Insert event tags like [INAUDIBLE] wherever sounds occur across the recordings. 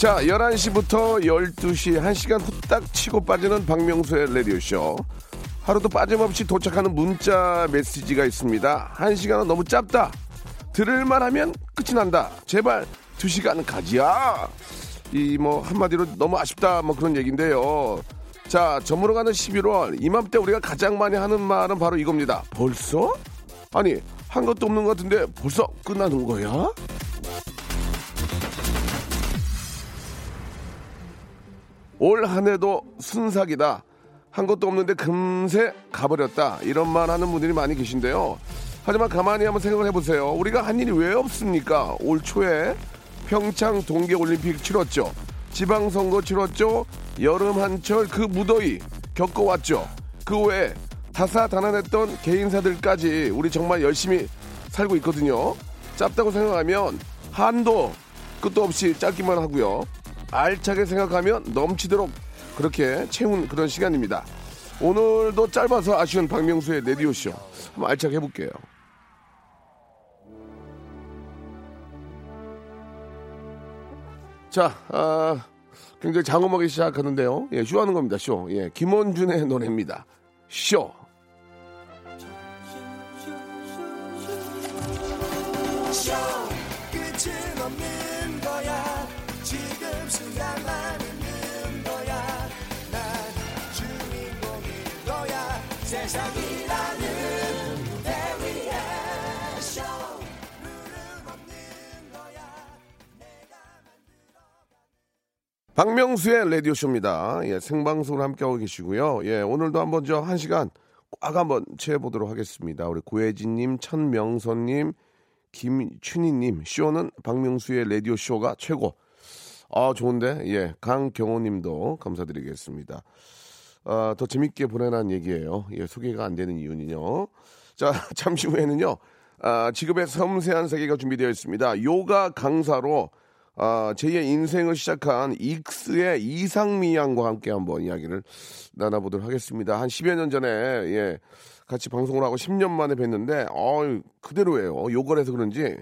자 11시부터 12시 1시간 후딱 치고 빠지는 박명수의 라디오쇼 하루도 빠짐없이 도착하는 문자 메시지가 있습니다 1시간은 너무 짧다 들을만 하면 끝이 난다 제발 2시간 가지야 이 뭐 한마디로 너무 아쉽다 뭐 그런 얘기인데요. 자, 저물어 가는 11월 이맘때 우리가 가장 많이 하는 말은 바로 이겁니다. 벌써? 아니, 한 것도 없는 것 같은데 벌써 끝나는 거야? 올 한 해도 순삭이다. 한 것도 없는데 금세 가버렸다. 이런 말 하는 분들이 많이 계신데요. 하지만 가만히 한번 생각을 해보세요. 우리가 한 일이 왜 없습니까? 올 초에 평창 동계올림픽 치렀죠. 지방선거 치렀죠. 여름 한철 그 무더위 겪어왔죠. 그 외에 다사다난했던 개인사들까지 우리 정말 열심히 살고 있거든요. 짧다고 생각하면 한도 끝도 없이 짧기만 하고요. 알차게 생각하면 넘치도록 그렇게 채운 그런 시간입니다. 오늘도 짧아서 아쉬운 박명수의 레디오쇼 한번 알차게 해볼게요. 자, 아, 굉장히 장엄하게 시작하는데요. 예, 쇼하는 겁니다, 쇼. 예, 김원준의 노래입니다. 쇼. 끝 세상이라는 무대 위에 쇼. 박명수의 라디오쇼입니다. 예, 생방송으로 함께하고 계시고요. 예, 오늘도 한번 저 한 시간 꽉 한번 채워보도록 하겠습니다. 우리 고혜진님, 천명선님, 김춘희님, 쇼는 박명수의 라디오쇼가 최고. 아, 좋은데? 예, 강경호님도 감사드리겠습니다. 아, 더 재밌게 보내란 얘기예요. 예, 소개가 안 되는 이유는요. 자, [LAUGHS] 잠시 후에는요. 아, 직업의 섬세한 세계가 준비되어 있습니다. 요가 강사로 아, 제2의 인생을 시작한 익스의 이상미 양과 함께 한번 이야기를 나눠보도록 하겠습니다. 한 10여 년 전에, 예, 같이 방송을 하고 10년 만에 뵀는데, 어 그대로예요. 요걸 해서 그런지,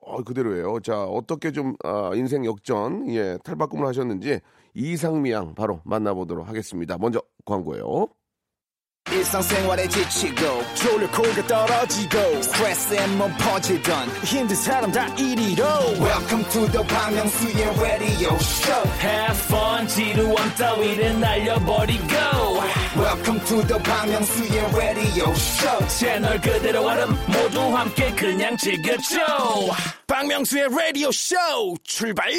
어 그대로예요. 자, 어떻게 좀, 아, 인생 역전, 예, 탈바꿈을 하셨는지, 이상미 양 바로 만나보도록 하겠습니다. 먼저 광고예요. 일상생활에 지치고, 졸려 코가 떨어지고, 스트레스에 몸 퍼지던, 힘든 사람 다 이리로. welcome to the Bang Myung-soo's radio show Have fun 지루함 따위를 날려버리고 welcome to the Bang Myung-soo's radio show 채널 그대로 얼음 모두 함께 그냥 즐겨줘 박명수의 라디오 쇼 출발!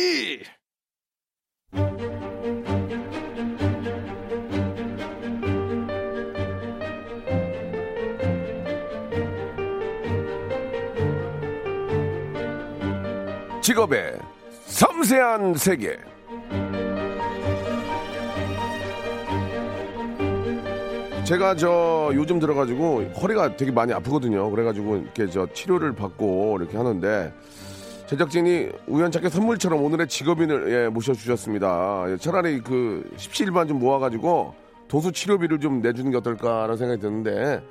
직업의 섬세한 세계. 제가 저 요즘 들어가지고 허리가 되게 많이 아프거든요. 그래가지고 이렇게 저 치료를 받고 이렇게 하는데 제작진이 우연찮게 선물처럼 오늘의 직업인을 예, 모셔주셨습니다. 예, 차라리 그 십시일반 좀 모아가지고 도수 치료비를 좀 내주는 게 어떨까라는 생각이 드는데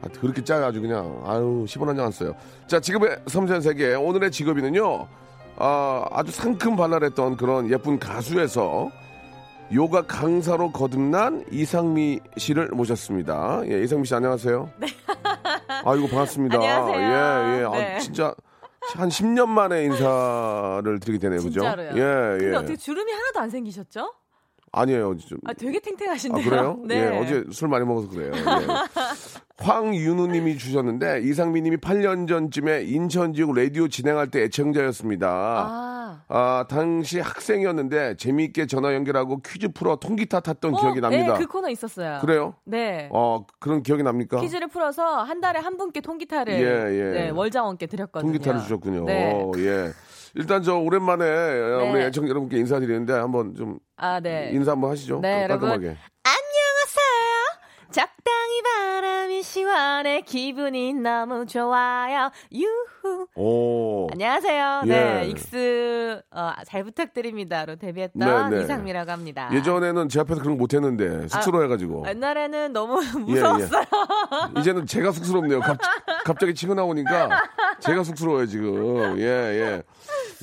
아, 그렇게 아주 그냥 아유 10원 한 장 안 써요. 자 직업의 섬세한 세계 오늘의 직업인은요 아, 아주 상큼발랄했던 그런 예쁜 가수에서 요가 강사로 거듭난 이상미 씨를 모셨습니다. 예, 이상미 씨 안녕하세요. [LAUGHS] 네. 아이고 반갑습니다. 안녕하세요. 예, 예. 아, 네. 진짜 한 10년 만에 인사를 드리게 되네요. 그죠? 진짜로요. 예, 예. 근데 어떻게 주름이 하나도 안 생기셨죠? 아니에요. 좀 아, 되게 아, 탱탱하신데요. 그래요? [LAUGHS] 네. 예, 어제 술 많이 먹어서 그래요. 예. [LAUGHS] 황윤우 님이 주셨는데, 이상미 님이 8년 전쯤에 인천 지역 라디오 진행할 때 애청자였습니다. 아, 아, 당시 학생이었는데 재미있게 전화 연결하고 퀴즈 풀어 통기타 탔던 기억이 납니다. 네, 그 코너 있었어요. 그래요? 네. 어, 그런 기억이 납니까? 퀴즈를 풀어서 한 달에 한 분께 통기타를 예, 예. 네, 월장원께 드렸거든요. 통기타를 주셨군요. 네. 어, 예. 일단 저 오랜만에 우리 애청 여러분께 인사드리는데 한번 좀 아, 네. 인사 한번 하시죠. 네, 여러분. 깔끔하게. 안녕하세요. 적당히 바람이 시원해 기분이 너무 좋아요. 유후. 오. 안녕하세요. 예. 네, 익스 어, 잘 부탁드립니다로 데뷔했던 네, 네. 이상미라고 합니다. 예전에는 제 앞에서 그런 거 못했는데 쑥스러워해가지고 옛날에는 너무 예, 무서웠어요. [LAUGHS] 이제는 제가 쑥스럽네요. 갑, 갑자기 치고 나오니까 제가 쑥스러워요 지금. 예 예.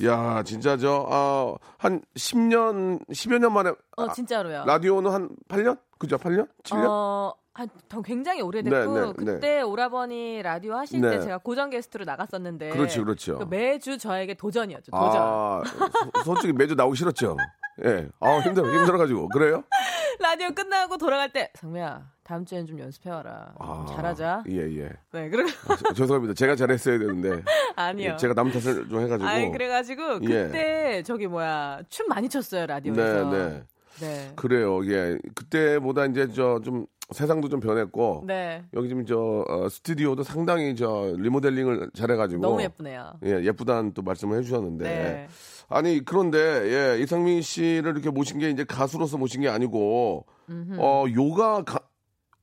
야 진짜 저한 10년 10여 년 만에 어, 진짜로요. 라디오는 한 8년? 그죠? 8년? 7년? 어, 한, 더 굉장히 오래됐고 네, 네, 그때 오라버니 라디오 하실 네. 때 제가 고정 게스트로 나갔었는데 그렇죠, 그렇죠. 그 매주 저에게 도전이었죠. 도전. 아, 소- 솔직히 매주 나오기 싫었죠. 예. 아, 힘들어, 힘들어 가지고. 그래요? [LAUGHS] 라디오 끝나고 돌아갈 때 성미야 다음 주엔 좀 연습해 와라. 아, 잘하자. 예, 예. 네, 그리고 저- 죄송합니다. 제가 잘했어야 되는데. [LAUGHS] 아니요. 예, 제가 남 탓을 좀 해 가지고. 아니 그래 가지고 예. 그때 저기 뭐야 춤 많이 췄어요 라디오에서. 네, 네. 네. 그래요. 예. 그때보다 이제 저 좀 세상도 좀 변했고. 네. 여기 지금 저 어, 스튜디오도 상당히 저 리모델링을 잘해가지고. 너무 예쁘네요. 예, 예쁘다는 또 말씀을 해주셨는데. 네. 아니, 그런데, 예, 이상민 씨를 이렇게 모신 게 이제 가수로서 모신 게 아니고, 어, 요가, 가,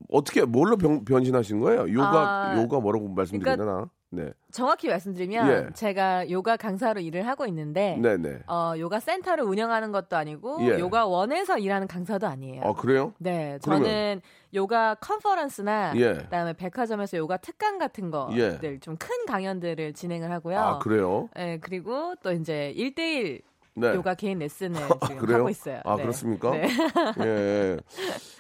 어떻게, 뭘로 변, 변신하신 거예요? 요가, 아, 요가 뭐라고 말씀드려야 그러니까 되나? 네. 정확히 말씀드리면 예. 제가 요가 강사로 일을 하고 있는데 네네. 어, 요가 센터를 운영하는 것도 아니고 예. 요가 원에서 일하는 강사도 아니에요. 아, 그래요? 네, 그러면- 저는 요가 컨퍼런스나 예. 그다음에 백화점에서 요가 특강 같은 예. 것들 좀 큰 강연들을 진행을 하고요. 아, 그래요? 네, 그리고 또 이제 1대1 네. 요가 개인 레슨을 지금 그래요? 하고 있어요. 아, 네. 그렇습니까? 네. 예.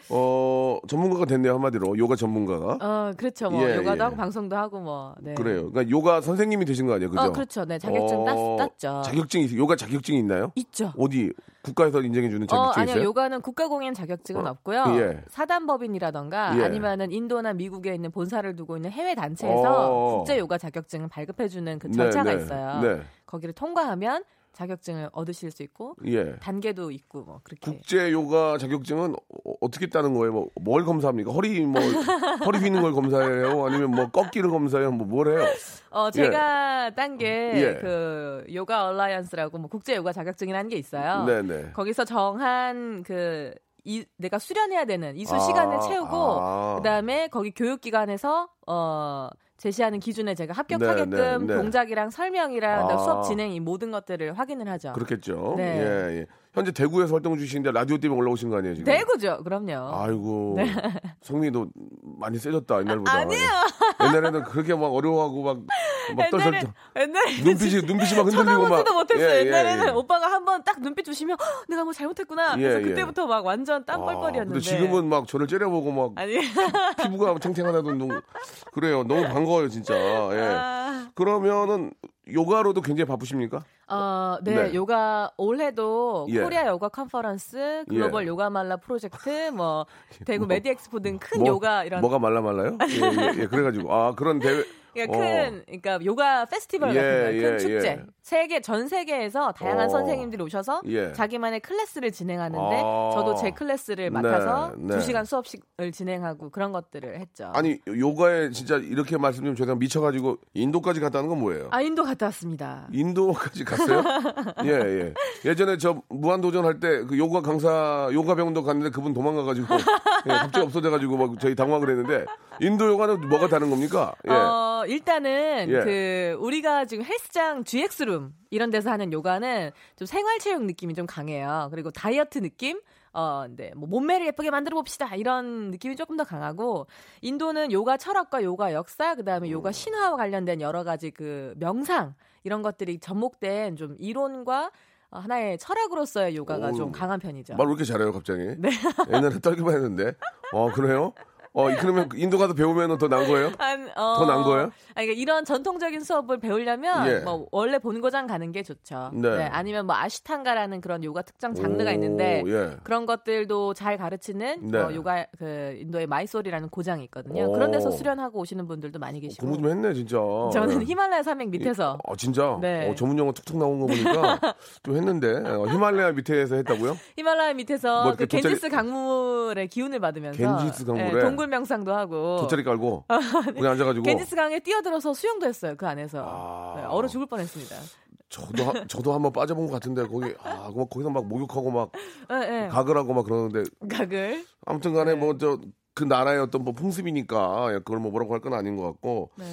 어, 전문가가 됐네요, 한마디로. 요가 전문가가. 어, 그렇죠. 뭐 예, 요가도 예. 하고 방송도 하고 뭐. 네. 그래요. 그러니까 요가 선생님이 되신 거 아니에요? 그죠? 어, 그렇죠. 네, 자격증 어, 땄, 땄죠. 자격증이, 있- 요가 자격증이 있나요? 있죠. 어디? 국가에서 인정해주는 어, 자격증이 아니요. 있어요? 요가는 국가공인 자격증은 어, 없고요. 예. 사단법인이라던가 예. 아니면은 인도나 미국에 있는 본사를 두고 있는 해외 단체에서 어. 국제 요가 자격증을 발급해주는 그 네, 절차가 네, 있어요. 네. 거기를 통과하면 자격증을 얻으실 수 있고 예. 단계도 있고 뭐 그렇게. 국제 요가 자격증은 어- 어떻게 따는 거예요? 뭐 뭘 검사합니까? 허리 뭐 [LAUGHS] 허리 휘는 걸 검사해요? 아니면 뭐 꺾기를 검사해요? 뭐 뭘 해요? 어 제가 딴게 예. 그 요가 얼라이언스라고 뭐 국제 요가 자격증이라는 게 있어요. 네네. 거기서 정한 그 이, 내가 수련해야 되는 이수 아, 시간을 채우고 아. 그다음에 거기 교육 기관에서 어 제시하는 기준에 제가 합격하게끔 네, 네, 네. 동작이랑 설명이랑 아. 수업 진행 이 모든 것들을 확인을 하죠. 그렇겠죠. 네. 예, 예. 현재 대구에서 활동 중이신데 라디오 때문에 올라오신 거 아니에요, 지금? 대구죠. 그럼요. 아이고. 성민이도 많이 세졌다, 옛날보다. 네. 아니에요. 예. 옛날에는 그렇게 막 어려워하고 막, 막 옛날에 옛날에 눈빛이, 눈빛이 막 흔들리고 막. 쳐다보지도 못했어요. 예, 예, 옛날에는 예. 오빠가 한 번 딱 눈빛 주시면 "헉, 내가 뭐 잘못했구나. 예, 그래서 예. 그때부터 막 완전 아, 땀뻘뻘이었는데. 근데 지금은 막 저를 째려보고 막 아니. 피부가 탱탱하다도 너무 그래요. 너무 반가워요, 진짜. 예. 아. 그러면은 요가로도 굉장히 바쁘십니까? 어, 네, 네. 요가 올해도 예. 코리아 요가 컨퍼런스, 글로벌 예. 요가 말라 프로젝트, 뭐 [LAUGHS] 대구 메디엑스포 등큰 뭐, 요가 이런 뭐가 말라 말라요? 예, 예, 예. 그래가지고 아 그런 대회. 그러니까 어. 큰 그러니까 요가 페스티벌 예, 같은 거예요. 큰 예, 축제. 예. 세계 전 세계에서 다양한 어. 선생님들이 오셔서 예. 자기만의 클래스를 진행하는데 아. 저도 제 클래스를 맡아서 네, 네. 두 시간 수업식을 진행하고 그런 것들을 했죠. 아니 요가에 진짜 이렇게 말씀드리면 제가 미쳐가지고 인도까지 갔다는 건 뭐예요? 아, 인도 갔다 왔습니다. 인도까지 갔어요? [LAUGHS] 예, 예. 예전에 저 무한도전 할 때 그 요가 강사, 요가 병원도 갔는데 그분 도망가가지고, [LAUGHS] 예, 갑자기 없어져가지고 막 저희 당황을 했는데, 인도 요가는 뭐가 다른 겁니까? 예. 어, 일단은 예. 그 우리가 지금 헬스장 GX룸 이런 데서 하는 요가는 좀 생활체육 느낌이 좀 강해요. 그리고 다이어트 느낌? 어, 네. 뭐 몸매를 예쁘게 만들어 봅시다. 이런 느낌이 조금 더 강하고 인도는 요가 철학과 요가 역사, 그다음에 음. 요가 신화와 관련된 여러 가지 그 명상 이런 것들이 접목된 좀 이론과 어, 하나의 철학으로서의 요가가 오. 좀 강한 편이죠. 말 왜 이렇게 잘해요, 갑자기? 옛날에 떨기만 했는데. 어, 그래요? 어, 그러면 인도 가서 배우면 더 나은 거예요? 한, 어, 더 나은 거예요? 아니, 그러니까 이런 전통적인 수업을 배우려면 예. 뭐 원래 본고장 가는 게 좋죠. 네. 아니면 뭐 아시탄가라는 그런 요가 특정 장르가 있는데 오, 예. 그런 것들도 잘 가르치는 네. 어, 요가 그 인도의 마이소리라는 고장이 있거든요. 오. 그런 데서 수련하고 오시는 분들도 많이 계시고. 공부 좀 했네, 진짜. 저는 예. 히말라야 산맥 밑에서 어, 진짜? 네. 어, 전문 용어 툭툭 나온 거 보니까 [LAUGHS] 좀 했는데. 어, 히말라야 밑에서 했다고요? 히말라야 밑에서 뭐 그 겐지스 강물의 기운을 받으면서 겐지스 강물에? 예, 동굴 명상도 하고 돗자리 깔고 [LAUGHS] 그냥 앉아가지고 겐지스 강에 뛰어들어서 수영도 했어요 그 안에서 아. 네, 얼어 죽을 뻔했습니다. 저도 하- 저도 한번 빠져본 것 같은데 거기 아막 거기서 막 목욕하고 막 예, 예. 가글 하고 막 그러는데 각을 아무튼간에 네. 뭐저 그 나라의 어떤 뭐 풍습이니까 예, 그걸 뭐 뭐라고 할 건 아닌 것 같고 네.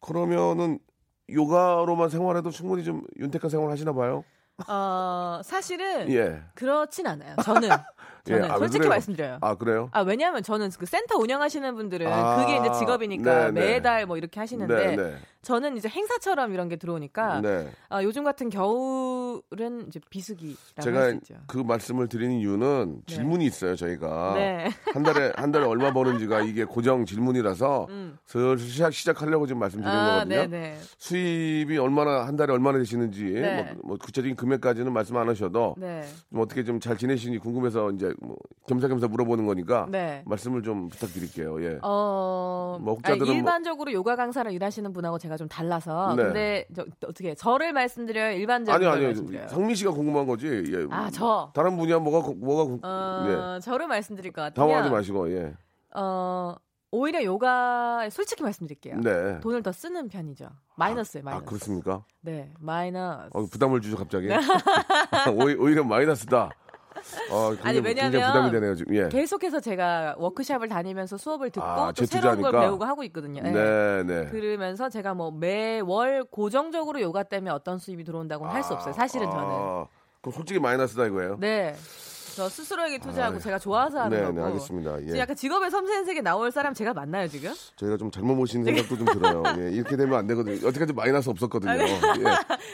그러면은 요가로만 생활해도 충분히 좀 윤택한 생활 하시나 봐요. 어 사실은 예. 그렇진 않아요. 저는 예, 저는 아, 왜 솔직히 그래요? 말씀드려요. 아 그래요? 아 왜냐하면 저는 그 센터 운영하시는 분들은 아, 그게 이제 직업이니까 네, 네. 매달 뭐 이렇게 하시는데 네, 네. 저는 이제 행사처럼 이런 게 들어오니까 네. 아, 요즘 같은 겨울은 이제 비수기라고 수 제가. 그 말씀을 드리는 이유는 네. 질문이 있어요, 저희가. 네. 한 달에 한 달에 얼마 버는지가 이게 고정 질문이라서 [LAUGHS] 음. 슬슬 시작 시작하려고 지금 말씀드리는 아, 거거든요. 네네. 수입이 얼마나 한 달에 얼마나 되시는지 네. 뭐, 뭐 구체적인 금액까지는 말씀 안 하셔도 네. 좀 어떻게 좀 잘 지내시는지 궁금해서 이제 뭐 겸사겸사 물어보는 거니까 네. 말씀을 좀 부탁드릴게요. 예. 어, 뭐 아니, 혹자들은 뭐- 일반적으로 요가 강사로 일하시는 분하고 제가 좀 달라서. 네. 근데 저, 어떻게 저를 말씀드려요? 일반적으로 아니요. 말씀드려요. 상민 씨가 궁금한 거지. 예. 아, 저. 다른 분이야 뭐가 구- 뭐가 구- 예. 어, 저를 말씀드릴 것 같아요. 당황하지 마시고 예. 어, 오히려 요가에 솔직히 말씀드릴게요. 네. 돈을 더 쓰는 편이죠. 마이너스예요, 아 마이너스. 그렇습니까? 네, 마이너스. 어, 부담을 주죠 갑자기. [LAUGHS] [LAUGHS] 오히- 오히려 마이너스다. 어, 굉장히, 아니, 왜냐면 부담이 되네요 지금. 예. 계속해서 제가 워크샵을 다니면서 수업을 듣고 아, 또 새로운 걸? 배우고 하고 있거든요. 예. 네, 네. 그러면서 제가 뭐 매월 고정적으로 요가 때문에 어떤 수입이 들어온다고는 할 수 없어요. 사실은 저는. 아, 그럼 솔직히 마이너스다 이거예요? 네. 저 스스로에게 투자하고 아, 제가 좋아서 하는 네, 거고. 네, 알겠습니다. 예. 지금 약간 직업의 섬세한 세계 나올 사람 제가 맞나요 지금? 저희가 좀 잘못 보시는 생각도 좀 들어요. 예, 이렇게 되면 안 되거든요. 여태까지 마이너스 없었거든요. 예.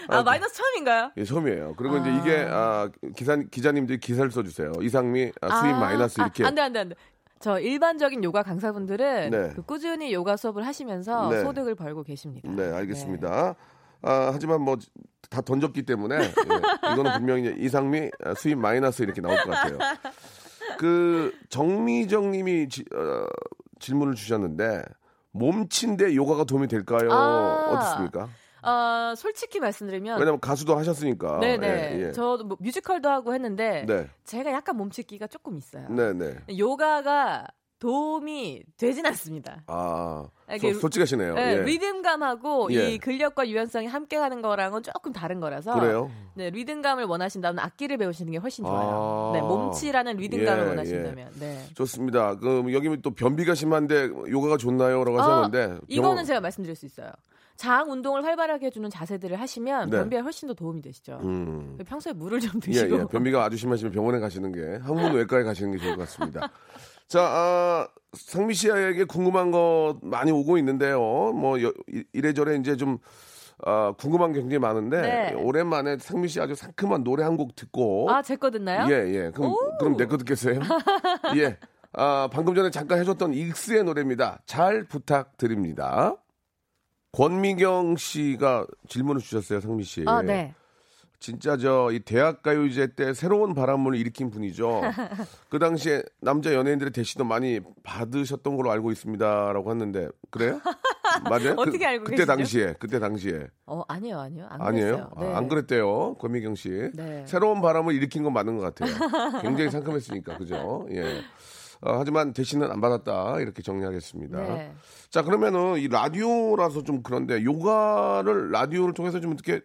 아, 마이너스 처음인가요? 예, 처음이에요. 그리고 이제 이게 아, 기사 기자님들이 기사를 써주세요. 이상미 아, 수입 마이너스 이렇게. 아, 안돼 안돼 안돼. 저 일반적인 요가 강사분들은 네. 그 꾸준히 요가 수업을 하시면서 네. 소득을 벌고 계십니다. 네, 알겠습니다. 아, 하지만 뭐 다 던졌기 때문에 예, 이거는 분명히 이상미 아, 수입 마이너스 이렇게 나올 것 같아요. 그 정미정님이 지- 어, 질문을 주셨는데 몸친데 요가가 도움이 될까요? 아. 어떻습니까? 어, 솔직히 말씀드리면 왜냐면 가수도 하셨으니까. 네네. 예, 예. 저도 뭐 뮤지컬도 하고 했는데 네, 제가 약간 몸치기가 조금 있어요. 네, 네. 요가가 도움이 되진 않습니다. 아, 이게 솔- 솔직하시네요. 네, 예. 리듬감하고 예. 이 근력과 유연성이 함께하는 거랑은 조금 다른 거라서 그래요? 네, 리듬감을 원하신다면 악기를 배우시는 게 훨씬 좋아요. 아. 네, 몸치라는 리듬감을 예, 원하신다면. 네. 좋습니다. 그럼 여기 또 변비가 심한데 요가가 좋나요?라고 하셨는데 아, 이거는 병원- 제가 말씀드릴 수 있어요. 장 운동을 활발하게 해주는 자세들을 하시면 네. 변비에 훨씬 더 도움이 되시죠. 음. 평소에 물을 좀 예, 드시고. 예. 변비가 아주 심하시면 병원에 가시는 게 항문외과에 가시는 게 좋을 것 같습니다. [LAUGHS] 자, 아, 상미 씨에게 궁금한 거 많이 오고 있는데요. 뭐 여- 이- 이래저래 이제 좀 아, 궁금한 게 굉장히 많은데 네. 오랜만에 상미 씨 아주 상큼한 노래 한 곡 듣고 아, 제 거 듣나요? 예, 예. 그럼 오. 그럼 내 거 듣겠어요? [LAUGHS] 예. 아, 방금 전에 잠깐 해줬던 익스의 노래입니다. 잘 부탁드립니다. 권미경 씨가 질문을 주셨어요, 상미 씨. 아, 네. 진짜 저 이 대학 가요제 때 새로운 바람을 일으킨 분이죠. [LAUGHS] 그 당시에 남자 연예인들의 대시도 많이 받으셨던 걸로 알고 있습니다라고 했는데 그래요? [LAUGHS] 맞아요? 어떻게 그, 알고 그때 계시죠? 당시에 그때 당시에 어, 아니요, 아니요. 안 아니에요? 네. 아, 안 그랬대요, 권미경 씨. 네. 새로운 바람을 일으킨 건 맞는 것 같아요. [LAUGHS] 굉장히 상큼했으니까 그죠? 예. 어, 하지만 대신은 안 받았다 이렇게 정리하겠습니다. 네. 자 그러면은 이 라디오라서 좀 그런데 요가를 라디오를 통해서 좀 어떻게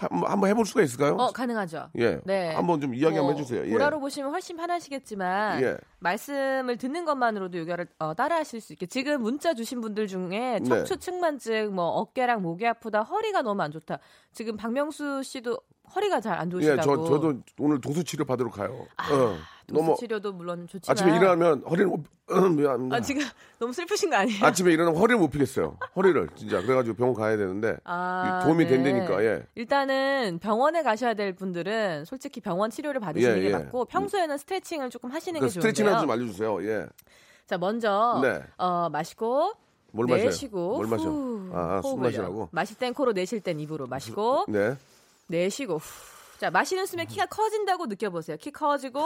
한- 한번 해볼 수가 있을까요? 어, 가능하죠. 예. 네. 한번 좀 이야기 한번 뭐, 해주세요. 예. 보라로 보시면 훨씬 편하시겠지만 예. 말씀을 듣는 것만으로도 요가를 어, 따라하실 수 있게 지금 문자 주신 분들 중에 네. 척추 측만증, 뭐 어깨랑 목이 아프다, 허리가 너무 안 좋다. 지금 박명수 씨도 허리가 잘안 예, 좋으시다고. 저 저도 오늘 도수 치료 받으러 가요. 어. 너무 치료도 물론 좋지만 아침에 일어나면 허리를 못. [CLEARS THROAT] 아, 지금 [LAUGHS] 너무 슬프신 거 아니에요? 아침에 일어나면 허리를 못 피겠어요. 허리를 진짜 그래가지고 병원 가야 되는데 아, 이 도움이 네. 된다니까. 예. 일단은 병원에 가셔야 될 분들은 솔직히 병원 치료를 받으시는 예, 게 예. 맞고 평소에는 스트레칭을 조금 하시는 그게 좋은데요. 스트레칭이나 좀 알려주세요. 예. 자, 먼저 네. 어, 마시고 뭘 마셔요? 내쉬고 뭘 마셔? 후, 아, 아, 술 호흡을요. 마시라고? 마실 땐 코로 내쉴 땐 입으로 마시고 네. 내쉬고 후. 자, 마시는 숨에 키가 커진다고 느껴보세요. 키 커지고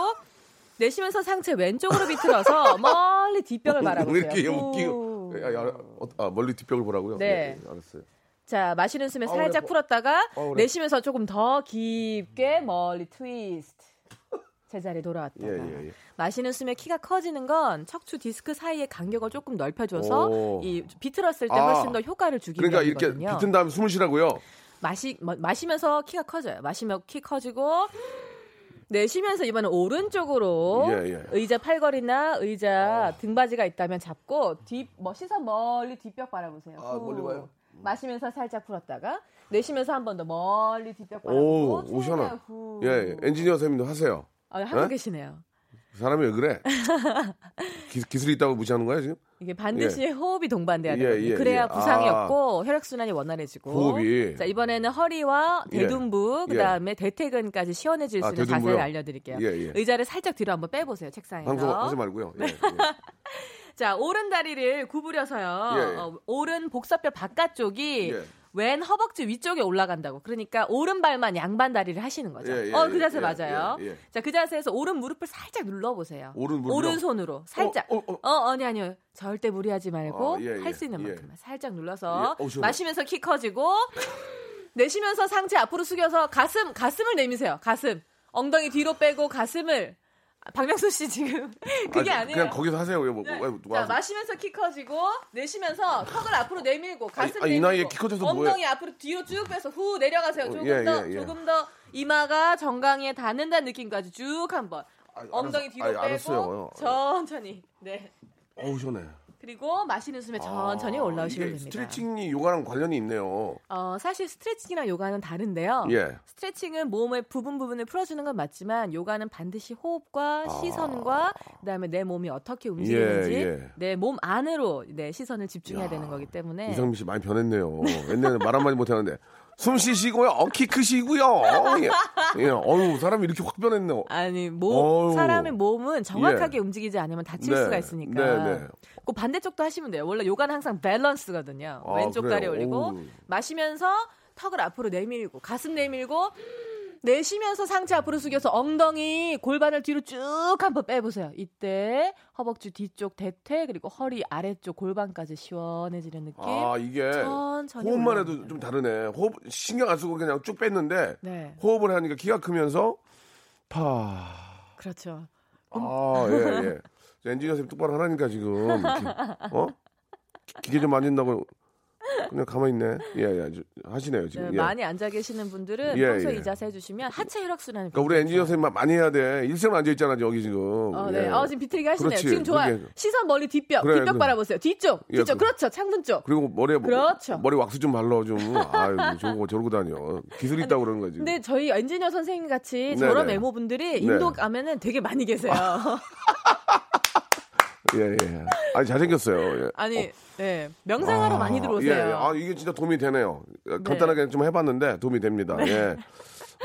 내쉬면서 상체 왼쪽으로 비틀어서 [LAUGHS] 멀리 뒷벽을 왜 바라보세요. 이렇게. 웃기고? 야, 야, 어, 아, 멀리 뒷벽을 보라고요? 네. 예, 알았어요. 자, 마시는 숨에 어, 살짝 그래. 풀었다가 어, 그래. 내쉬면서 조금 더 깊게 멀리 트위스트. 제자리 돌아왔다가 예, 예, 예. 마시는 숨에 키가 커지는 건 척추 디스크 사이의 간격을 조금 넓혀줘서 오. 이 비틀었을 때 아. 훨씬 더 효과를 주기 그러니까 이렇게. 비튼 다음에 숨을 쉬라고요. 마시 마, 마시면서 키가 커져요. 마시면 키 커지고 내쉬면서 이번엔 오른쪽으로 예, 예. 의자 팔걸이나 의자 등받이가 있다면 잡고 뒷 뭐 시선 멀리 뒷벽 바라보세요. 아, 후. 멀리 봐요? 마시면서 살짝 풀었다가 내쉬면서 한 번 더 멀리 뒷벽 오, 바라보고 오. 최대한 후. 예, 예. 엔지니어 선생님도 하세요. 아, 하고 예? 계시네요. 사람이 왜 그래? 기, 술이 있다고 무시하는 거야 지금? 이게 반드시 호흡이 동반돼야 예, 되거든요. 예, 그래야 예. 부상이 아. 없고 혈액 순환이 원활해지고. 호흡이. 자 이번에는 허리와 예. 대둔부 예. 그다음에 대퇴근까지 시원해질 수 아, 있는 대둔부요? 자세를 알려드릴게요. 예, 예. 의자를 살짝 뒤로 한번 빼보세요 책상에서. 방송 하지 말고요. 예, 예. [LAUGHS] 자 오른 다리를 구부려서요. 예, 예. 어, 오른 복사뼈 바깥쪽이 예. 왼 허벅지 위쪽에 올라간다고. 그러니까 오른발만 양반 다리를 하시는 거죠. 예, 예, 어, 그 예, 자세 예, 맞아요. 예, 예. 자, 그 자세에서 오른 무릎을 살짝 눌러보세요. 오른 무릎이요? 손으로 살짝. 어, 어, 어, 어. 아니 아니요. 절대 무리하지 말고 아, 예, 예, 할수 있는 예. 만큼만 살짝 눌러서 예, 어. 마시면서 키 커지고 [LAUGHS] 내쉬면서 상체 앞으로 숙여서 가슴 가슴을 내미세요. 가슴 엉덩이 뒤로 빼고 가슴을 아, 박명수 씨 지금 [LAUGHS] 그게 아니, 아니에요. 그냥 거기서 하세요. 왜, 뭐, 네. 왜, 자, 와서. 마시면서 키 커지고 내쉬면서 턱을 앞으로 내밀고 가슴 이 내밀고 나이에 키 커져서 뭐해? 엉덩이 앞으로 뒤로 쭉 빼서 후 내려가세요. 조금 예, 더 예, 예. 조금 더 이마가 정강이에 닿는다는 느낌까지 쭉 한번 아니, 엉덩이. 뒤로 아니, 빼고 알았어요. 천천히 네 어우 시원해. 그리고 마시는 숨에 천천히 아, 올라오시면 됩니다. 스트레칭이 요가랑 관련이 있네요. 어, 사실 스트레칭이랑 요가는 다른데요. 예. 스트레칭은 몸의 부분 부분을 풀어주는 건 맞지만 요가는 반드시 호흡과 아. 시선과 그다음에 내 몸이 어떻게 움직이는지 예, 예. 내몸 안으로 내 시선을 집중해야 되는 거기 때문에 이상민 씨 많이 변했네요. 옛날에 말 한마디 못하는데 숨 쉬시고요. 어, 키 크시고요. 예. 예. 어우 사람이 이렇게 확 변했네요. 아니 몸 어우. 사람의 몸은 정확하게 움직이지 않으면 다칠 네. 수가 있으니까. 네, 네. 그 반대쪽도 하시면 돼요. 원래 요가는 항상 밸런스거든요. 아, 왼쪽 그래요? 다리 올리고 어우. 마시면서 턱을 앞으로 내밀고 가슴 내밀고 내쉬면서 상체 앞으로 숙여서 엉덩이 골반을 뒤로 쭉 한번 빼보세요. 이때 허벅지 뒤쪽 대퇴 그리고 허리 아래쪽 골반까지 시원해지는 느낌. 아 이게 천천히 호흡만. 해도 좀 다르네. 호흡 신경 안 쓰고 그냥 쭉 뺐는데 네, 호흡을 하니까 키가 크면서 파. 그렇죠. 아, 예, 예. 저 엔지니어 선생님 똑바로 하라니까 지금. 어? 기- 기계 좀 만진다고 그냥 가만히 있네. 예, 예. 저- 하시네요, 네, 지금. 예. 많이 앉아 계시는 분들은 예, 평소에 예. 이 자세 해주시면 하체 혈액 순환이 그러니까 우리 엔지니어 선생님 많이 해야 돼. 일생 앉아 있잖아, 여기 지금. 어, 네. 예. 어, 지금 비틀기 하시네요. 그렇지. 지금 좋아요. 그렇게. 시선 멀리 뒷벽, 그래, 뒷벽 그래. 바라보세요. 뒤쪽, 예, 뒤쪽. 그- 그렇죠. 창문 쪽. 그리고 머리에 뭐- 그렇죠. 머리 왁스 좀 발라 좀. 아유, 저러고 저러고 다녀. 기술 있다고 그러는 거지. 근데 저희 엔지니어 선생님 같이 네, 저런 네. 외모분들이 네. 인도 가면은 되게 많이 계세요. [LAUGHS] 예, 예. 아니 잘생겼어요. 예. 아니, 네. 명상하러 아, 많이 들어오세요. 예, 예. 아, 이게 진짜 도움이 되네요. 간단하게 좀 해봤는데 도움이 됩니다. 예.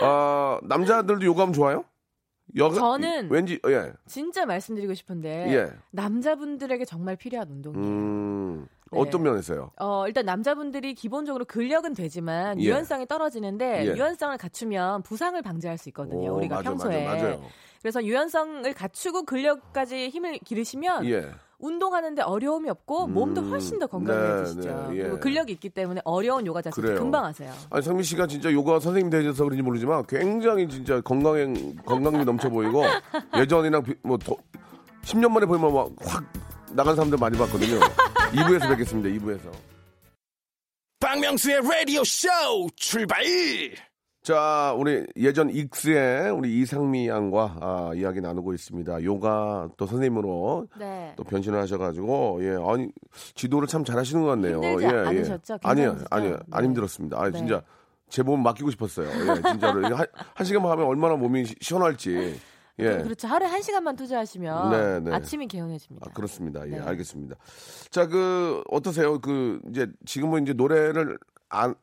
아, 남자들도 요가하면 좋아요? 여가, 저는- 왠지, 예. 진짜 말씀드리고 싶은데 예. 남자분들에게 정말 필요한 운동이에요. 음, 네. 어떤 면에서요? 어, 일단 남자분들이 기본적으로 근력은 되지만 예. 유연성이 떨어지는데 예. 유연성을 갖추면 부상을 방지할 수 있거든요. 오, 우리가 맞아, 평소에. 맞아, 맞아요. 그래서 유연성을 갖추고 근력까지 힘을 기르시면 예. 운동하는데 어려움이 없고 몸도 음, 훨씬 더 건강해지시죠. 네, 네, 예. 그리고 근력이 있기 때문에 어려운 요가 그래요. 금방 하세요. 아니, 상민 씨가 진짜 요가 선생님 되셔서 그런지 모르지만 굉장히 진짜 건강해, 건강미 넘쳐 보이고 예전이랑 비- 뭐 더, 10년 만에 보면 막확 나간 사람들 많이 봤거든요. 2부에서 뵙겠습니다, 2부에서. 박명수의 라디오 쇼 출발! 자, 우리 예전 익스의 우리 이상미 양과 아, 이야기 나누고 있습니다. 요가 또 선생님으로 네. 또 변신을 하셔가지고 예 아니 지도를 참 잘하시는 것 같네요. 힘들지 예, 않으셨죠? 아니요, 괜찮으시죠? 아니요, 안 네. 힘들었습니다. 아 네. 진짜 제 몸 맡기고 싶었어요. 예, 진짜로 한, 한 시간만 하면 얼마나 몸이 시- 시원할지. 예. 그렇죠. 하루에 한 시간만 투자하시면 네, 네. 아침이 개운해집니다. 아, 그렇습니다. 예, 네. 알겠습니다. 자, 그 어떠세요? 그 이제 지금은 이제 노래를 안,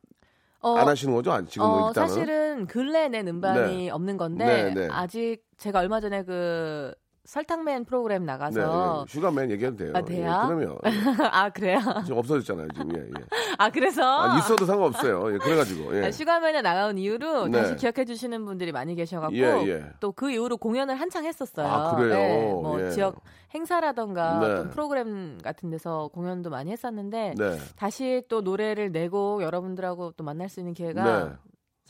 어, 안 하시는 거죠? 아, 지금은 어, 일단은. 사실은 근래 낸 음반이 네. 없는 건데 네, 네. 아직 제가 얼마 전에 그 설탕맨 프로그램 네, 나가서 예. 슈가맨 얘기해도 돼요. 아, 돼요? 예, 그럼요. [LAUGHS] 아 그래요? 지금 없어졌잖아요, 지금. 예, 예. [LAUGHS] 아 그래서 아, 있어도 상관없어요. 예, 그래가지고. 예. 아, 슈가맨에 나가온 이후로 네. 다시 기억해 주시는 분들이 많이 계셔갖고 예, 예. 또그 이후로 공연을 한창 했었어요. 아, 그래요? 네, 뭐 예. 지역 행사라던가 네. 어떤 프로그램 같은 데서 공연도 많이 했었는데 네. 다시 또 노래를 내고 여러분들하고 또 만날 수 있는 기회가 네.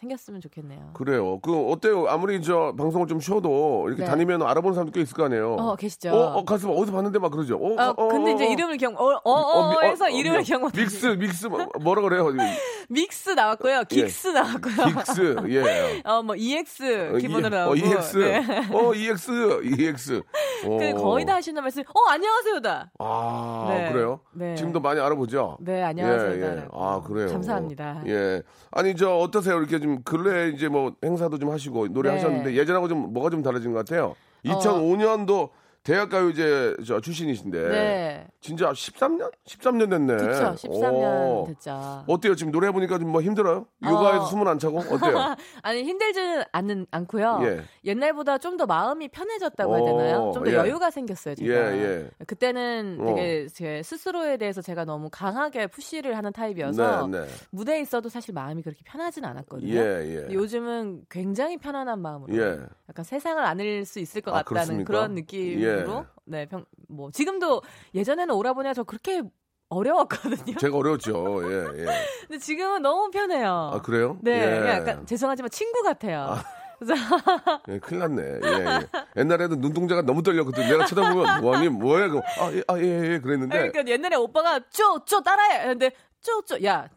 생겼으면 좋겠네요. 그래요. 그 어때요? 아무리 저 방송을 좀 쉬어도 이렇게 네. 다니면 알아보는 사람도 꽤 있을 거 아니에요. 어 계시죠? 어, 어, 가수 어디서 봤는데 막 그러죠. 어, 어, 어, 근데 어, 이제 어. 이름을 기억, 어, 어, 어, 이름을 미- 기억 못 믹스, 믹스, 뭐- 뭐라 그래요? [LAUGHS] 믹스 나왔고요. 긱스 나왔고요. 믹스, 예. [LAUGHS] 어, 뭐, EX 기본으로 어, 나오고. EX. 네. 어, EX, EX. [LAUGHS] 어. 그 거의 다 하시는 말씀, 어, 안녕하세요다. 아, 네. 그래요? 네. 지금도 많이 알아보죠? 네, 안녕하세요. 예, 예. 아, 그래요. 감사합니다. 예. 아니, 저, 어떠세요? 이렇게 좀, 근래 이제 뭐, 행사도 좀 하시고, 노래 네. 하셨는데, 예전하고 좀, 뭐가 좀 달라진 것 같아요? 2005년도 대학가요제 저 출신이신데, 네. 진짜 13년? 13년 됐네. 그쵸. 13년 오. 됐죠. 어때요? 지금 노래해보니까 좀 뭐 힘들어요? 어. 숨은 안 차고? 어때요? [LAUGHS] 아니, 힘들지는 않는, 않고요. 예. 옛날보다 좀 더 마음이 편해졌다고 해야 어, 되나요? 좀더 예. 여유가 생겼어요, 제가. 예, 예. 그때는 어. 되게 제 스스로에 대해서 제가 너무 강하게 푸시를 하는 타입이어서 네, 네. 무대에 있어도 사실 마음이 그렇게 편하진 않았거든요. 예, 예. 요즘은 굉장히 편안한 마음으로 예. 약간 세상을 안을 수 있을 것 아, 같다는 그렇습니까? 그런 느낌 으로 예. 네, 평, 뭐 지금도 예전에는 오라보니가 저 그렇게 어려웠거든요. [LAUGHS] 제가 어려웠죠. 예, 예. [LAUGHS] 근데 지금은 너무 편해요. 아, 그래요? 네, 예. 약간 죄송하지만 친구 같아요. 그래서 [LAUGHS] 예, 큰일 났네. 예, 예. 옛날에는 눈동자가 너무 떨렸거든. 내가 쳐다보면, 뭐니, 뭐야, 그 아, 예, 아, 예, 예, 그랬는데. 그러니까 옛날에 오빠가 쪼쪼 따라해. 근데 쪼쪼 야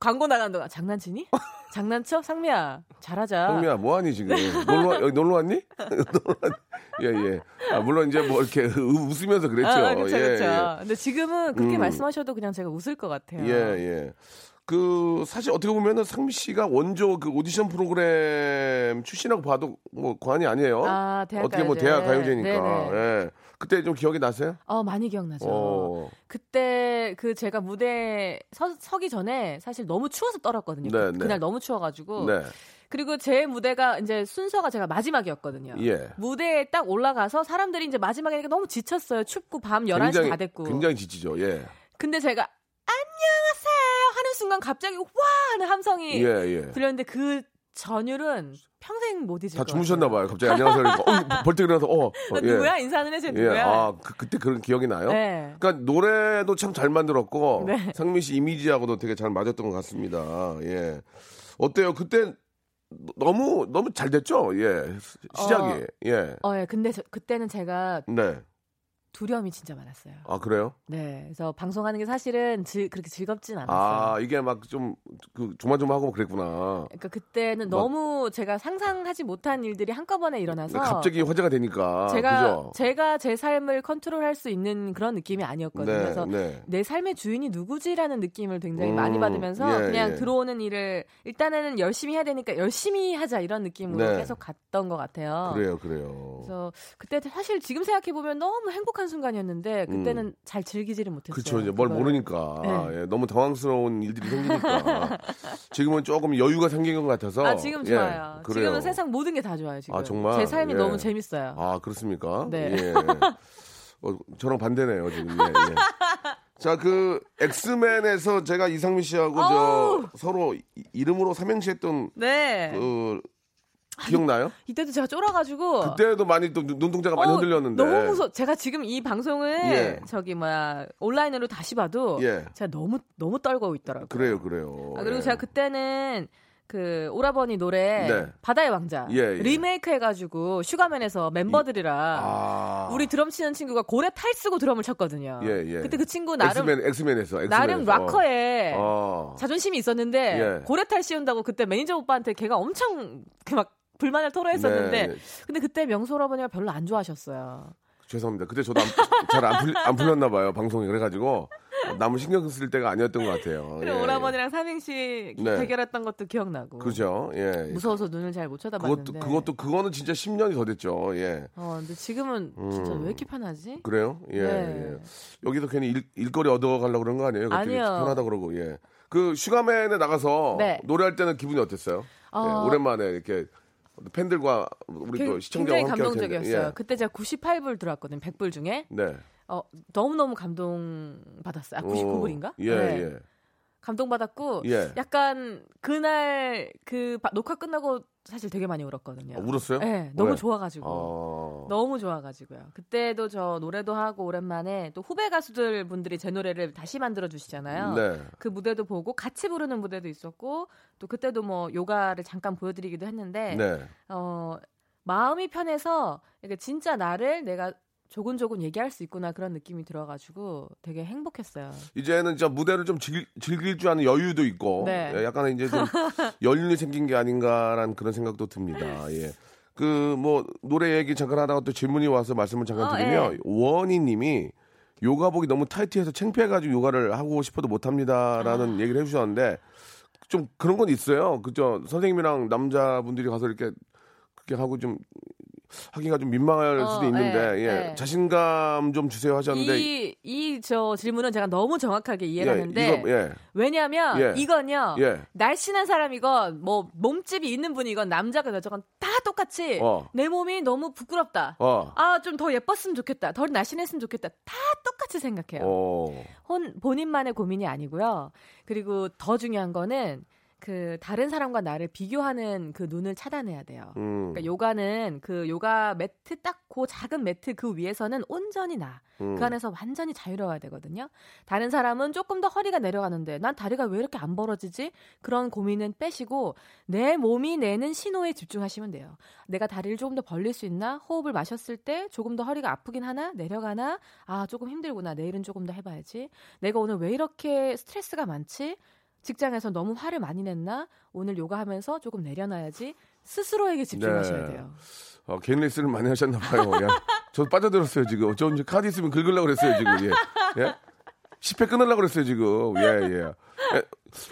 광고 나가는 동안 장난치니? 장난쳐? 상미야 잘하자. 형미야, 뭐하니, 지금? 놀러, 와- 여기 놀러 왔니? [LAUGHS] 놀러 왔... 예, 예. 아, 물론 이제 뭐 이렇게 [LAUGHS] 우- 웃으면서 그랬죠. 아, 그쵸, 예, 그쵸. 근데 지금은 그렇게 음. 말씀하셔도 그냥 제가 웃을 것 같아요. 예, 예. 그, 사실 어떻게 보면은 상미 씨가 원조 그 오디션 프로그램 출신이라고 봐도 뭐 과언이 아니에요. 아, 대학 어떻게 뭐 가요제. 대학 가요제니까. 네네. 예. 그때 좀 기억이 나세요? 어, 많이 기억나죠. 어. 그때 그 제가 무대에 서, 서기 전에 사실 너무 추워서 떨었거든요. 네, 그, 네. 그 날 너무 추워가지고. 네. 그리고 제 무대가 이제 순서가 제가 마지막이었거든요. 예. 무대에 딱 올라가서 사람들이 이제 마지막이니까 너무 지쳤어요. 춥고 밤 11시 굉장히, 다 됐고. 굉장히 지치죠. 예. 근데 제가 안녕하세요 하는 순간 갑자기 와 하는 함성이 예, 예. 들렸는데 그 전율은 평생 못 잊을 다것 주무셨나. 봐요. 갑자기 안녕하세요. 어, 벌떡 일어나서 어, 어나 예. 누구야 인사하는 애쟤 예. 누구야? 아, 그, 그때 그런 기억이 나요? 네. 그러니까 노래도 참 잘 만들었고 네. 상민 씨 이미지하고도 되게 잘 맞았던 것 같습니다. 예. 어때요? 그때 너무 너무 잘 됐죠? 예. 시작이. 어. 예. 어, 예. 근데 저- 그때는 제가 네. 두려움이 진짜 많았어요. 아, 그래요? 네. 그래서 방송하는 게 사실은 지- 그렇게 즐겁진 않았어요. 아, 이게 막 좀 그 조마조마하고 그랬구나. 그러니까 그때는 막- 너무 제가 상상하지 못한 일들이 한꺼번에 일어나서 갑자기 화제가 되니까. 제가 그죠? 제가 제 삶을 컨트롤할 수 있는 그런 느낌이 아니었거든요. 네, 그래서 네. 내 삶의 주인이 누구지라는 느낌을 굉장히 음, 많이 받으면서 예, 그냥 예. 들어오는 일을 일단은 열심히 해야 되니까 열심히 하자 이런 느낌으로 네. 계속 갔던 것 같아요. 그래요, 그래요. 그래서 그때 사실 지금 생각해 보면 너무 행복한 순간이었는데 그때는 음. 잘 즐기지를 못했어요. 그렇죠. 이제 뭘 그걸. 모르니까 네. 예, 너무 당황스러운 일들이 생기니까 [LAUGHS] 지금은 조금 여유가 생긴 것 같아서. 아 지금 예, 좋아요. 그래요. 지금은 세상 모든 게 다 좋아요. 지금 아, 정말? 제 삶이 예. 너무 재밌어요. 아 그렇습니까? 네. 예. [LAUGHS] 어, 저랑 반대네요 지금. 예, 예. 자, 그 엑스맨에서 제가 이상민 씨하고 저. 서로 이- 이름으로 삼행시했던 네. 그 기억나요? 이때도 제가 쫄아가지고 그때도 많이 또 눈- 눈동자가 많이 어, 흔들렸는데. 너무 무서. 제가 지금 이 방송을 예. 저기 뭐야 온라인으로 다시 봐도 예. 제가 너무 너무 떨고 있더라고요. 그래요, 그래요. 아, 그리고 예. 제가 그때는 그 오라버니 노래 네. 바다의 왕자 예, 예. 리메이크 해가지고 슈가맨에서 멤버들이랑 아. 우리 드럼 치는 친구가 고래 탈 쓰고 드럼을 쳤거든요. 예, 예. 그때 그 친구 나름 엑스맨 엑스맨에서 엑스맨 에서. 나름 락커에 어. 자존심이 있었는데 예. 고래 탈 씌운다고 그때 매니저 오빠한테 걔가 엄청 그 막 불만을 토로했었는데 네, 네. 근데 그때 명소 오라버니가 별로 안 좋아하셨어요. 죄송합니다. 그때 저도 잘안 풀렸나 봐요. 방송이 그래가지고 남을 신경 쓸 때가 아니었던 것 같아요. 그리고 예, 오라버니랑 삼행시 네. 대결했던 것도 기억나고. 그죠? 예. 무서워서 눈을 잘 못 쳐다봤는데. 그것도 그것도 그거는 진짜 10년이 더 됐죠. 예. 어, 근데 지금은 진짜 왜 이렇게 편하지? 그래요? 예. 네. 예. 여기서 괜히 일, 일거리 얻어 가려고 그런 거 아니에요? 아니요. 편하다 그러고. 예. 그 슈가맨에 나가서 네. 노래할 때는 기분이 어땠어요? 어. 예, 오랜만에 이렇게 팬들과 우리 또 시청자와 굉장히. 감동적이었어요. 예. 그때 제가 98불 들어왔거든요. 100불 중에. 네. 어, 너무너무 감동 받았어요. 아, 99불인가? 오, 예, 예. 감동 받았고 예. 약간 그날 그 바- 녹화 끝나고 사실 되게 많이 울었거든요. 아, 울었어요? 네, 너무 왜? 좋아가지고. 어. 너무 좋아가지고요. 그때도 저 노래도 하고 오랜만에 또 후배 가수들 분들이 제 노래를 다시 만들어 주시잖아요. 네. 그 무대도 보고 같이 부르는 무대도 있었고 또 그때도 뭐 요가를 잠깐 보여드리기도 했는데 네. 어 마음이 편해서 진짜 나를 내가 조곤조곤 얘기할 수 있구나 그런 느낌이 들어가지고 되게 행복했어요. 이제는 저 무대를 좀 즐, 즐길 줄 아는 여유도 있고 네. 예, 약간 이제 좀 [LAUGHS] 연륜이 생긴 게 아닌가라는 그런 생각도 듭니다. 예. 그 뭐 노래 얘기 잠깐 하다가 또 질문이 와서 말씀을 잠깐 어, 드리면 예. 원희님이 요가복이 너무 타이트해서 창피해가지고 요가를 하고 싶어도 아. 못합니다라는 얘기를 해주셨는데 좀 그런 건 있어요. 그죠? 선생님이랑 남자분들이 가서 이렇게 그렇게 하고 좀 하기가 좀 민망할 어, 수도 있는데 예, 예. 예. 자신감 좀 주세요 하셨는데 이 이 저 질문은 제가 너무 정확하게 이해를 예, 예. 왜냐하면 예. 이건요 예. 날씬한 사람이건 뭐 몸집이 있는 분이건 남자건 여자건 다 똑같이 어. 내 몸이 너무 부끄럽다. 어. 아좀 더 예뻤으면 좋겠다. 더 날씬했으면 좋겠다. 다 똑같이 생각해요. 어. 혼 본인만의 고민이 아니고요. 그리고 더 중요한 거는 그 다른 사람과 나를 비교하는 그 눈을 차단해야 돼요. 음. 그러니까 요가는 그 요가 매트 딱 그 작은 매트 그 위에서는 온전히 나. 음. 그 안에서 완전히 자유로워야 되거든요. 다른 사람은 조금 더 허리가 내려가는데 난 다리가 왜 이렇게 안 벌어지지? 그런 고민은 빼시고 내 몸이 내는 신호에 집중하시면 돼요. 내가 다리를 조금 더 벌릴 수 있나? 호흡을 마셨을 때 조금 더 허리가 아프긴 하나? 내려가나? 아, 조금 힘들구나. 내일은 조금 더 해봐야지. 내가 오늘 왜 이렇게 스트레스가 많지? 직장에서 너무 화를 많이 냈나? 오늘 요가하면서 조금 내려놔야지. 스스로에게 집중하셔야 네. 돼요. 어, 개인 레슨을 많이 하셨나 봐요. 야, 저 빠져들었어요, 지금. 저 이제 카드 있으면 긁으려고 그랬어요, 지금. 예. 예? 10회 끊으려고 그랬어요, 지금. 예, 예. 예,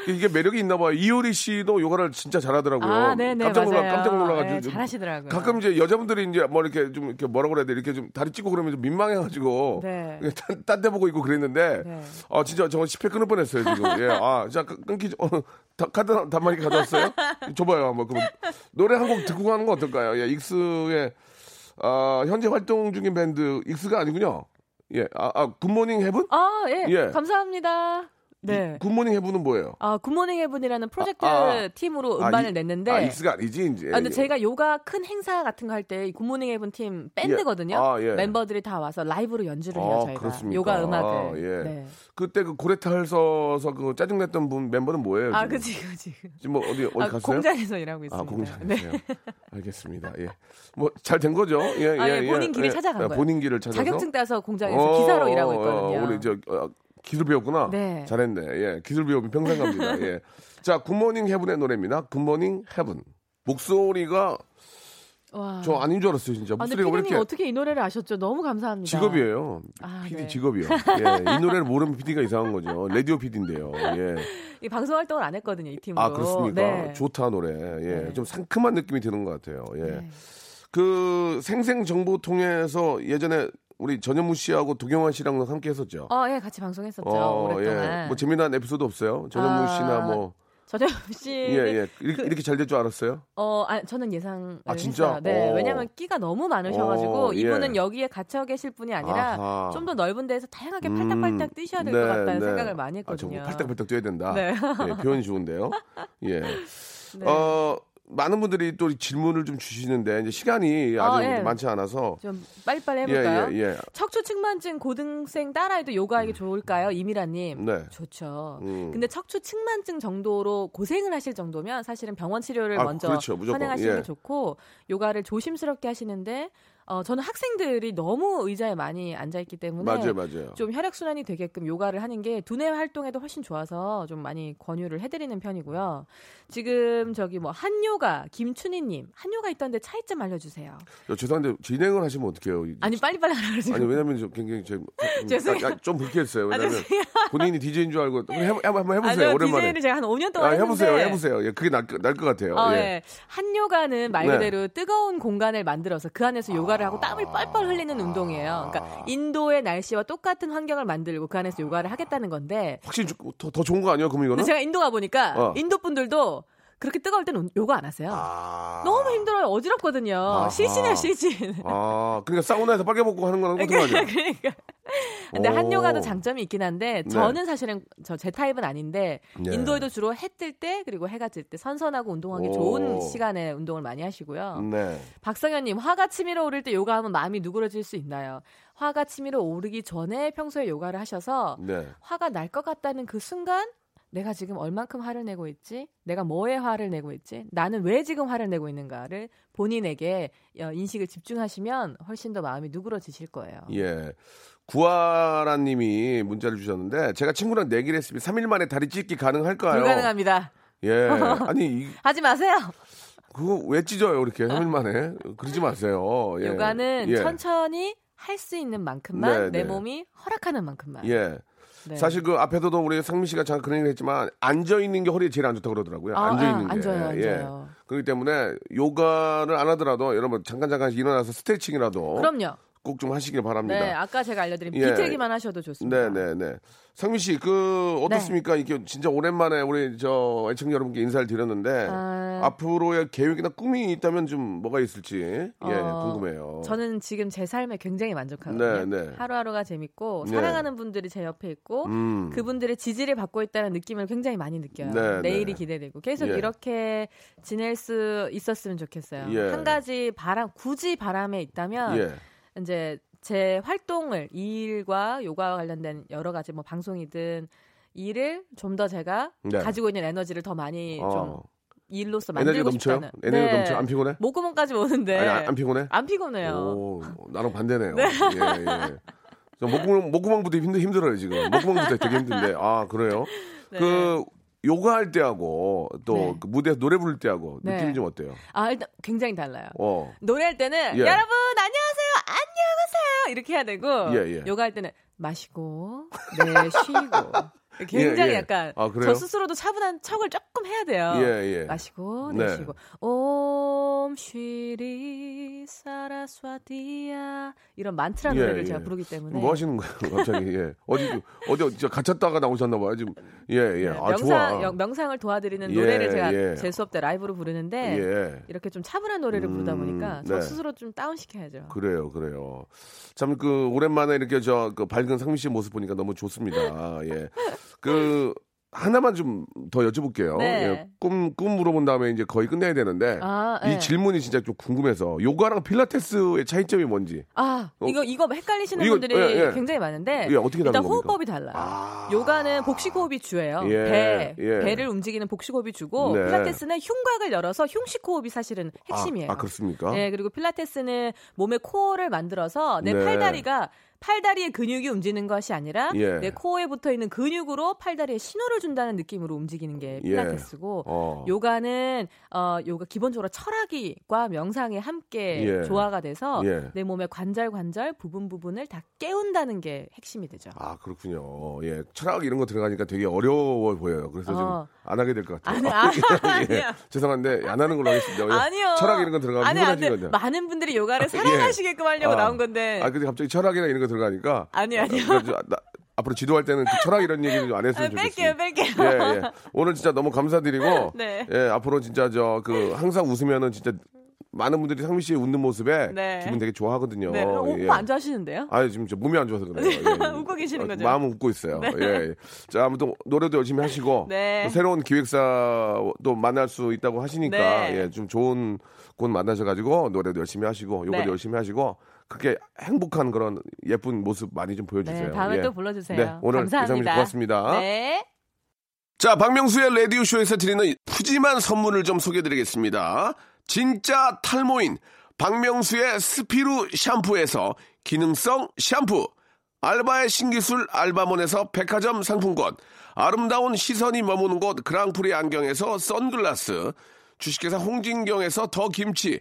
이게 매력이 있나 봐요. 이효리 씨도 요가를 진짜 잘하더라고요. 아, 네네. 깜짝 놀라, 맞아요. 깜짝 놀라가지고. 네, 잘하시더라고요. 가끔 이제 여자분들이 이제 뭐 이렇게 좀 이렇게 뭐라고 그래야 돼. 이렇게 좀 다리 찢고 그러면 좀 민망해가지고. 네. 딴데 보고 있고 그랬는데. 네. 아, 진짜 저거 10회 끊을 뻔했어요, 지금. 예. 아, 자, 끊- 끊기죠. 어, 다- 카드 한- 단말기 가져왔어요? 줘봐요, 한번. 그럼 노래 한 곡 듣고 가는 거 어떨까요? 예, 익스의, 아, 현재 활동 중인 밴드, 익스가 아니군요. 예, 아, 아 굿모닝 헤븐? 아, 예. 예. 감사합니다. 네. 굿모닝 헤븐은 뭐예요? 아, 굿모닝 헤븐이라는 프로젝트 아, 아. 팀으로 아, 음반을 이- 냈는데 아, 익스가 아니지, 이제. 아, 근데 예. 제가 요가 큰 행사 같은 거 할때이 굿모닝 헤븐 팀 밴드거든요. 아, 예. 멤버들이 다 와서 라이브로 연주를 해요, 아, 저희가. 그렇습니까? 요가 음악을. 아, 예. 네. 그때 그 고래 탈 써서 그 짜증냈던 분 멤버는 뭐예요? 아, 지금? 그치, 그치. 지금 뭐 어디, 어디 아, 갔어요? 공장에서 일하고 있습니다. 아, 공장에서요. 네. 알겠습니다. 예. 뭐 잘 된 거죠? 예, 아, 예, 본인 길을 찾아간 예, 거예요. 본인 길을 찾아서. 자격증 따서 공장에서 어, 기사로 일하고 어, 있거든요. 우리 저 어, 기술 배웠구나. 네. 잘했네. 예. 기술 배우면 평생 갑니다. 예. [LAUGHS] 자, 굿모닝 헤븐의 노래입니다. 굿모닝 헤븐. 목소리가 와. 저 아닌 줄 알았어요, 진짜. 아, 목소리가 왜 피디님 이렇게 어떻게 이 노래를 아셨죠? 너무 감사합니다. 직업이에요. 아, PD 네. 직업이요. 예. 이 노래를 모르면 PD가 이상한 거죠. 라디오 PD인데요. 예. 이 방송 활동을 안 했거든요, 이 팀으로. 아, 그렇습니까? 네. 좋다, 노래. 예. 네. 좀 상큼한 느낌이 드는 것 같아요. 예. 네. 그 생생 정보 통해서 예전에 우리 전현무 씨하고 도경환 씨랑 함께 했었죠. 어, 예, 같이 방송했었죠. 오랫동안. 예. 뭐 재미난 에피소드 없어요? 전현무 아, 씨나 뭐 전현무 예, 씨. 예. 이렇게, 이렇게 잘 될 줄 알았어요? 어, 아, 저는 예상을 아, 진짜? 했어요. 네, 어. 왜냐면 끼가 너무 많으셔가지고 어, 예. 이분은 여기에 갇혀 계실 분이 아니라. 좀 더 넓은 데서 다양하게 음, 팔딱팔딱 뛰셔야 될 네, 것 같다는 네. 생각을 많이 아, 저거 했거든요. 팔딱팔딱 뛰어야 된다. 네. 예, 표현이 좋은데요. 예. [LAUGHS] 네. 어, 많은 분들이 또 질문을 좀 주시는데 이제 시간이 아주 어, 예. 많지 않아서 좀 빨리빨리 예, 해볼까요? 예, 예. 척추 측만증 고등생 딸아이도 요가하기 좋을까요? 이미라님. 네. 좋죠. 음. 근데 척추 측만증 정도로 고생을 하실 정도면 사실은 병원 치료를 아, 먼저 그렇죠. 무조건. 예. 게 좋고 요가를 조심스럽게 하시는데 어, 저는 학생들이 너무 의자에 많이 앉아있기 때문에 맞아요, 맞아요. 좀 혈액 순환이 되게끔 요가를 하는 게 두뇌 활동에도 훨씬 좋아서 좀 많이 권유를 해드리는 편이고요. 지금 저기 뭐 한요가 김춘희님 한요가 있던데 차이점 알려주세요. 저 죄송한데 진행을 하시면 어떡해요? 아니 빨리빨리 하라 그러지. 아니 왜냐면 저 굉장히 제, 좀, 죄송해요. 아, 아, 좀 불쾌했어요. 아, 왜냐면 죄송해요. 본인이 DJ인 줄 알고 한번, 해보, 한번 해보세요. 아니요, 오랜만에. DJ를 제가 한 5년 아, 동안 해보세요, 했는데 해보세요. 예, 그게 날것 같아요. 어, 예. 예. 한요가는 말 네. 그대로 뜨거운 공간을 만들어서 그 안에서 요가 를 하고 땀을 뻘뻘 흘리는 운동이에요. 그러니까 인도의 날씨와 똑같은 환경을 만들고 그 안에서 요가를 하겠다는 건데 확실히 조- 더, 더 좋은 거 아니에요? 그럼 이거는? 제가 인도 가 보니까 어. 인도 분들도 그렇게 뜨거울 때는 요가 안 하세요. 아. 너무 힘들어요. 어지럽거든요. 아하. 시신이에요, 시신. 아, 그러니까 사우나에서 빨개 먹고 하는 거랑 똑같은 거죠. 그러니까. 근데 오. 한요가도 장점이 있긴 한데 네. 저는 사실은 저 제 타입은 아닌데 네. 인도에도 주로 해 뜰 때 그리고 해가 질 때 선선하고 운동하기 오. 좋은 시간에 운동을 많이 하시고요. 네. 박성현님 화가 치밀어 오를 때 요가하면 마음이 누그러질 수 있나요? 화가 치밀어 오르기 전에 평소에 요가를 하셔서 네. 화가 날 것 같다는 그 순간 내가 지금 얼만큼 화를 내고 있지? 내가 뭐에 화를 내고 있지? 나는 왜 지금 화를 내고 있는가를 본인에게 어, 인식을 집중하시면 훨씬 더 마음이 누그러지실 거예요. 예. 구하라 님이 문자를 주셨는데 제가 친구랑 내기를 했습니다. 3일 만에 다리 찢기 가능할까요? 불가능합니다. 예. [LAUGHS] 아니, 이, 하지 마세요. 그거 왜 찢어요, 이렇게 3일 만에? 그러지 마세요. 예. 요가는 예. 천천히 할 수 있는 만큼만 네, 내 네. 몸이 허락하는 만큼만. 예. 네. 사실 그 앞에서도 우리 상민 씨가 잠깐 그런 얘기 했지만 앉아 있는 게 허리에 제일 안 좋다고 그러더라고요. 아, 앉아 아, 있는 게. 앉아요, 예. 앉아요. 그렇기 때문에 요가를 안 하더라도 여러분 잠깐 잠깐 일어나서 스트레칭이라도 그럼요. 꼭 좀 하시길 바랍니다. 네, 아까 제가 알려드린 예. 비틀기만 하셔도 좋습니다. 네, 네, 네. 상민 씨, 그 어떻습니까? 이게 진짜 오랜만에 우리 저 애청자 여러분께 인사를 드렸는데 아. 앞으로의 계획이나 꿈이 있다면 좀 뭐가 있을지 예, 어, 궁금해요. 저는 지금 제 삶에 굉장히 만족하거든요. 네, 네. 하루하루가 재밌고 네. 사랑하는 분들이 제 옆에 있고 음. 그분들의 지지를 받고 있다는 느낌을 굉장히 많이 느껴요. 네, 내일이 네. 기대되고 계속 예. 이렇게 지낼 수 있었으면 좋겠어요. 예. 한 가지 바람 굳이 바람에 있다면 예. 이제 제 활동을 이 일과 요가와 관련된 여러 가지 뭐 방송이든 일을 좀 더 제가 네. 가지고 있는 에너지를 더 많이 좀 어. 일로서 에너지가 만들고 넘쳐요? 싶다는. 에너지가 네. 넘쳐? 안 피곤해? 목구멍까지 오는데 아니, 안, 안 피곤해? 안 피곤해요. 오, 나랑 반대네요. 예, 예. 저 목구멍, 목구멍부터 힘들, 힘들어요, 지금. 목구멍부터 되게 힘든데. 아, 그래요? 네. 그, 요가 할 때하고 또 네. 그 무대에서 노래 부를 때하고 네. 느낌이 좀 어때요? 아 일단 굉장히 달라요. 어. 노래할 때는 예. 여러분 안녕하세요 안녕하세요 이렇게 해야 되고 예, 예. 요가 할 때는 마시고 네 쉬고 굉장히 예, 예. 약간 아, 그래요? 저 스스로도 차분한 척을 조금 해야 돼요. 예, 예. 마시고 네. 내쉬고 옴 쉬리 사라스와디야 이런 만트라 예, 노래를 예. 제가 부르기 때문에 뭐 하시는 거예요, 갑자기? 예. 어디, 어디, 진짜 갇혔다가 나오셨나 봐요, 지금. 예, 예. 네, 아, 명상 좋아. 영- 명상을 도와드리는 예, 노래를 제가 예. 제 수업 때 라이브로 부르는데 예. 이렇게 좀 차분한 노래를 부르다 음, 보니까 저 네. 스스로 좀 다운 시켜야죠. 그래요, 그래요. 참 그 오랜만에 이렇게 저 그 밝은 상민 씨의 모습 보니까 너무 좋습니다. 예. 그 하나만 좀 더 여쭤볼게요. 네. 예, 꿈, 꿈 물어본 다음에 이제 거의 끝내야 되는데 아, 이 네. 질문이 진짜 좀 궁금해서 요가랑 필라테스의 차이점이 뭔지. 아, 어, 이거 이거 헷갈리시는 이거, 분들이 예, 예. 굉장히 많은데 예, 일단? 호흡법이 달라요. 아. 요가는 복식 호흡이 주예요. 예, 배, 예. 배를 움직이는 복식 호흡이 주고 네. 필라테스는 흉곽을 열어서 흉식 호흡이 사실은 핵심이에요. 아, 아, 그렇습니까? 네, 그리고 필라테스는 몸의 코어를 만들어서 내 네. 팔다리가 팔다리의 근육이 움직이는 것이 아니라 예. 내 코어에 붙어 있는 근육으로 팔다리에 신호를 준다는 느낌으로 움직이는 게 예. 필라테스고 어. 요가는 어 요가 기본적으로 철학이과 명상이 함께 예. 조화가 돼서 예. 내 몸의 관절 관절 부분 부분을 다 깨운다는 게 핵심이 되죠. 아, 그렇군요. 예. 철학 이런 거 들어가니까 되게 어려워 보여요. 그래서 어. 좀안 하게 될 것 같아요. 아니, [LAUGHS] 아, 예. 아니야. [LAUGHS] 죄송한데 안 하는 걸로 하겠습니다. 예. 아니요. 철학 이런 거 들어가면 아니. 피곤하시거든요. 많은 분들이 요가를 [LAUGHS] 사랑하시게끔 하려고 아. 나온 건데. 아, 근데 갑자기 철학이나 이런 거 들어가니까. 아니, 아니요. 아, 나- 앞으로 지도할 때는 그 철학 이런 얘기는 좀안 했으면 아, 좋겠어요. 뺄게요, 뺄게요. 예, 예. 오늘 진짜 너무 감사드리고. [LAUGHS] 네. 예, 앞으로 진짜 저 그 항상 웃으면은 진짜 많은 분들이 상민 씨의 웃는 모습에 네. 기분 되게 좋아하거든요. 네, 어, 예. 오빠 안 좋아하시는데요? 아, 지금 저 몸이 안 좋아서 그래요. 예. [LAUGHS] 웃고 계시는 어, 거죠? 마음은 웃고 있어요. 예, 예. 자, 아무튼 노래도 열심히 하시고 [LAUGHS] 네. 또 새로운 기획사도 만날 수 있다고 하시니까 네. 예, 좀 좋은 곳 만나셔가지고 노래도 열심히 하시고 요거도 네. 열심히 하시고 그렇게 행복한 그런 예쁜 모습 많이 좀 보여주세요. 네, 다음에 예. 또 불러주세요. 네, 오늘 감사합니다. 고맙습니다. 네. 자, 박명수의 라디오 쇼에서 드리는 푸짐한 선물을 좀 소개해드리겠습니다. 진짜 탈모인 박명수의 스피루 샴푸에서 기능성 샴푸, 알바의 신기술 알바몬에서 백화점 상품권, 아름다운 시선이 머무는 곳 그랑프리 안경에서 선글라스, 주식회사 홍진경에서 더 김치,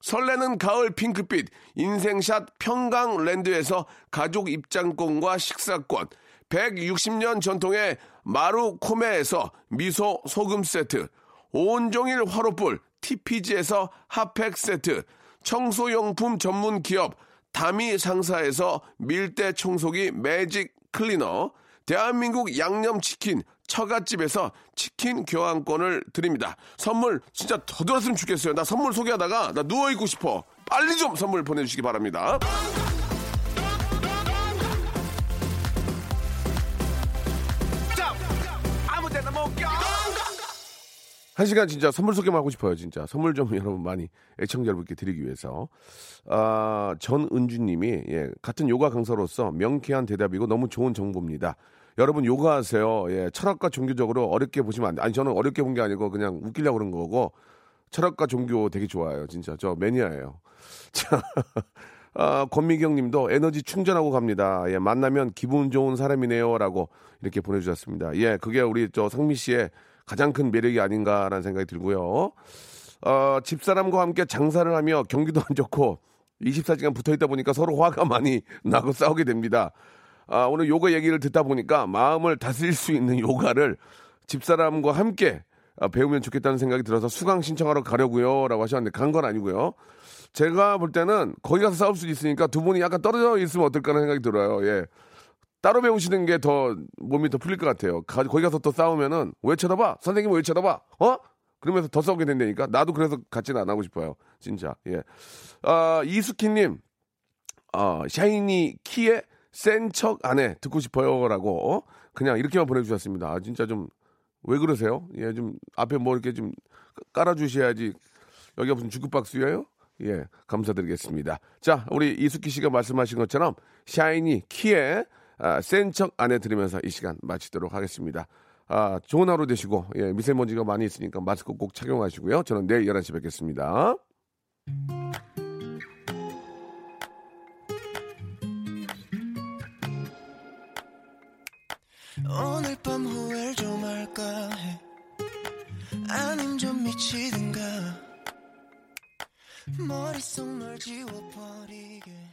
설레는 가을 핑크빛 인생샷 평강랜드에서 가족 입장권과 식사권, 160년 전통의 마루코메에서 미소 소금 세트, 온종일 화로불 TPG에서 핫팩 세트, 청소용품 전문 기업 다미 상사에서 밀대 청소기 매직 클리너, 대한민국 양념치킨 처갓집에서 치킨 교환권을 드립니다. 선물 진짜 더 들었으면 좋겠어요. 나 선물 소개하다가 나 누워있고 싶어. 빨리 좀 선물 보내주시기 바랍니다. 한 시간 진짜 선물 소개만 하고 싶어요, 진짜. 선물 좀 [LAUGHS] 여러분 많이 애청자 여러분께 드리기 위해서. 아, 전은주 님이, 예, 같은 요가 강사로서 명쾌한 대답이고 너무 좋은 정보입니다. 여러분 요가 하세요. 예, 철학과 종교적으로 어렵게 보시면 안 돼. 아니, 저는 어렵게 본 게 아니고 그냥 웃기려고 그런 거고, 철학과 종교 되게 좋아요, 진짜. 저 매니아예요. [LAUGHS] 자, 아, 권미경 님도 에너지 충전하고 갑니다. 예, 만나면 기분 좋은 사람이네요. 라고 이렇게 보내주셨습니다. 예, 그게 우리 저 성미 씨의 가장 큰 매력이 아닌가라는 생각이 들고요. 어, 집사람과 함께 장사를 하며 경기도 안 좋고 24시간 붙어 있다 보니까 서로 화가 많이 나고 싸우게 됩니다. 아, 오늘 요가 얘기를 듣다 보니까 마음을 다스릴 수 있는 요가를 집사람과 함께 아, 배우면 좋겠다는 생각이 들어서 수강 신청하러 가려고요. 라고 하셨는데 간 건 아니고요. 제가 볼 때는 거기 가서 싸울 수도 있으니까 두 분이 약간 떨어져 있으면 어떨까라는 생각이 들어요. 예. 따로 배우시는 게 더 몸이 더 풀릴 것 같아요. 가, 거기 가서 또 싸우면은 왜 쳐다봐? 선생님 왜 쳐다봐? 어? 그러면서 더 싸우게 된다니까. 나도 그래서 같이는 안 하고 싶어요. 진짜. 예. 아, 이수키님, 아, 샤이니 키의 센 척 안에 듣고 싶어요라고 어? 그냥 이렇게만 보내주셨습니다. 아, 진짜 좀 왜 그러세요? 예, 좀 앞에 뭐 이렇게 좀 깔아주셔야지. 여기가 무슨 주급박스예요? 예, 감사드리겠습니다. 자, 우리 이수키 씨가 말씀하신 것처럼 샤이니 키의 아, 센척 안에 들으면서 이 시간 마치도록 하겠습니다. 아, 좋은 하루 되시고, 예, 미세먼지가 많이 있으니까 마스크 꼭 착용하시고요. 저는 내일 11시 뵙겠습니다. 오늘 밤 후회를 좀 할까 해. 아님 좀 미치든가. 머릿속 널 지워버리게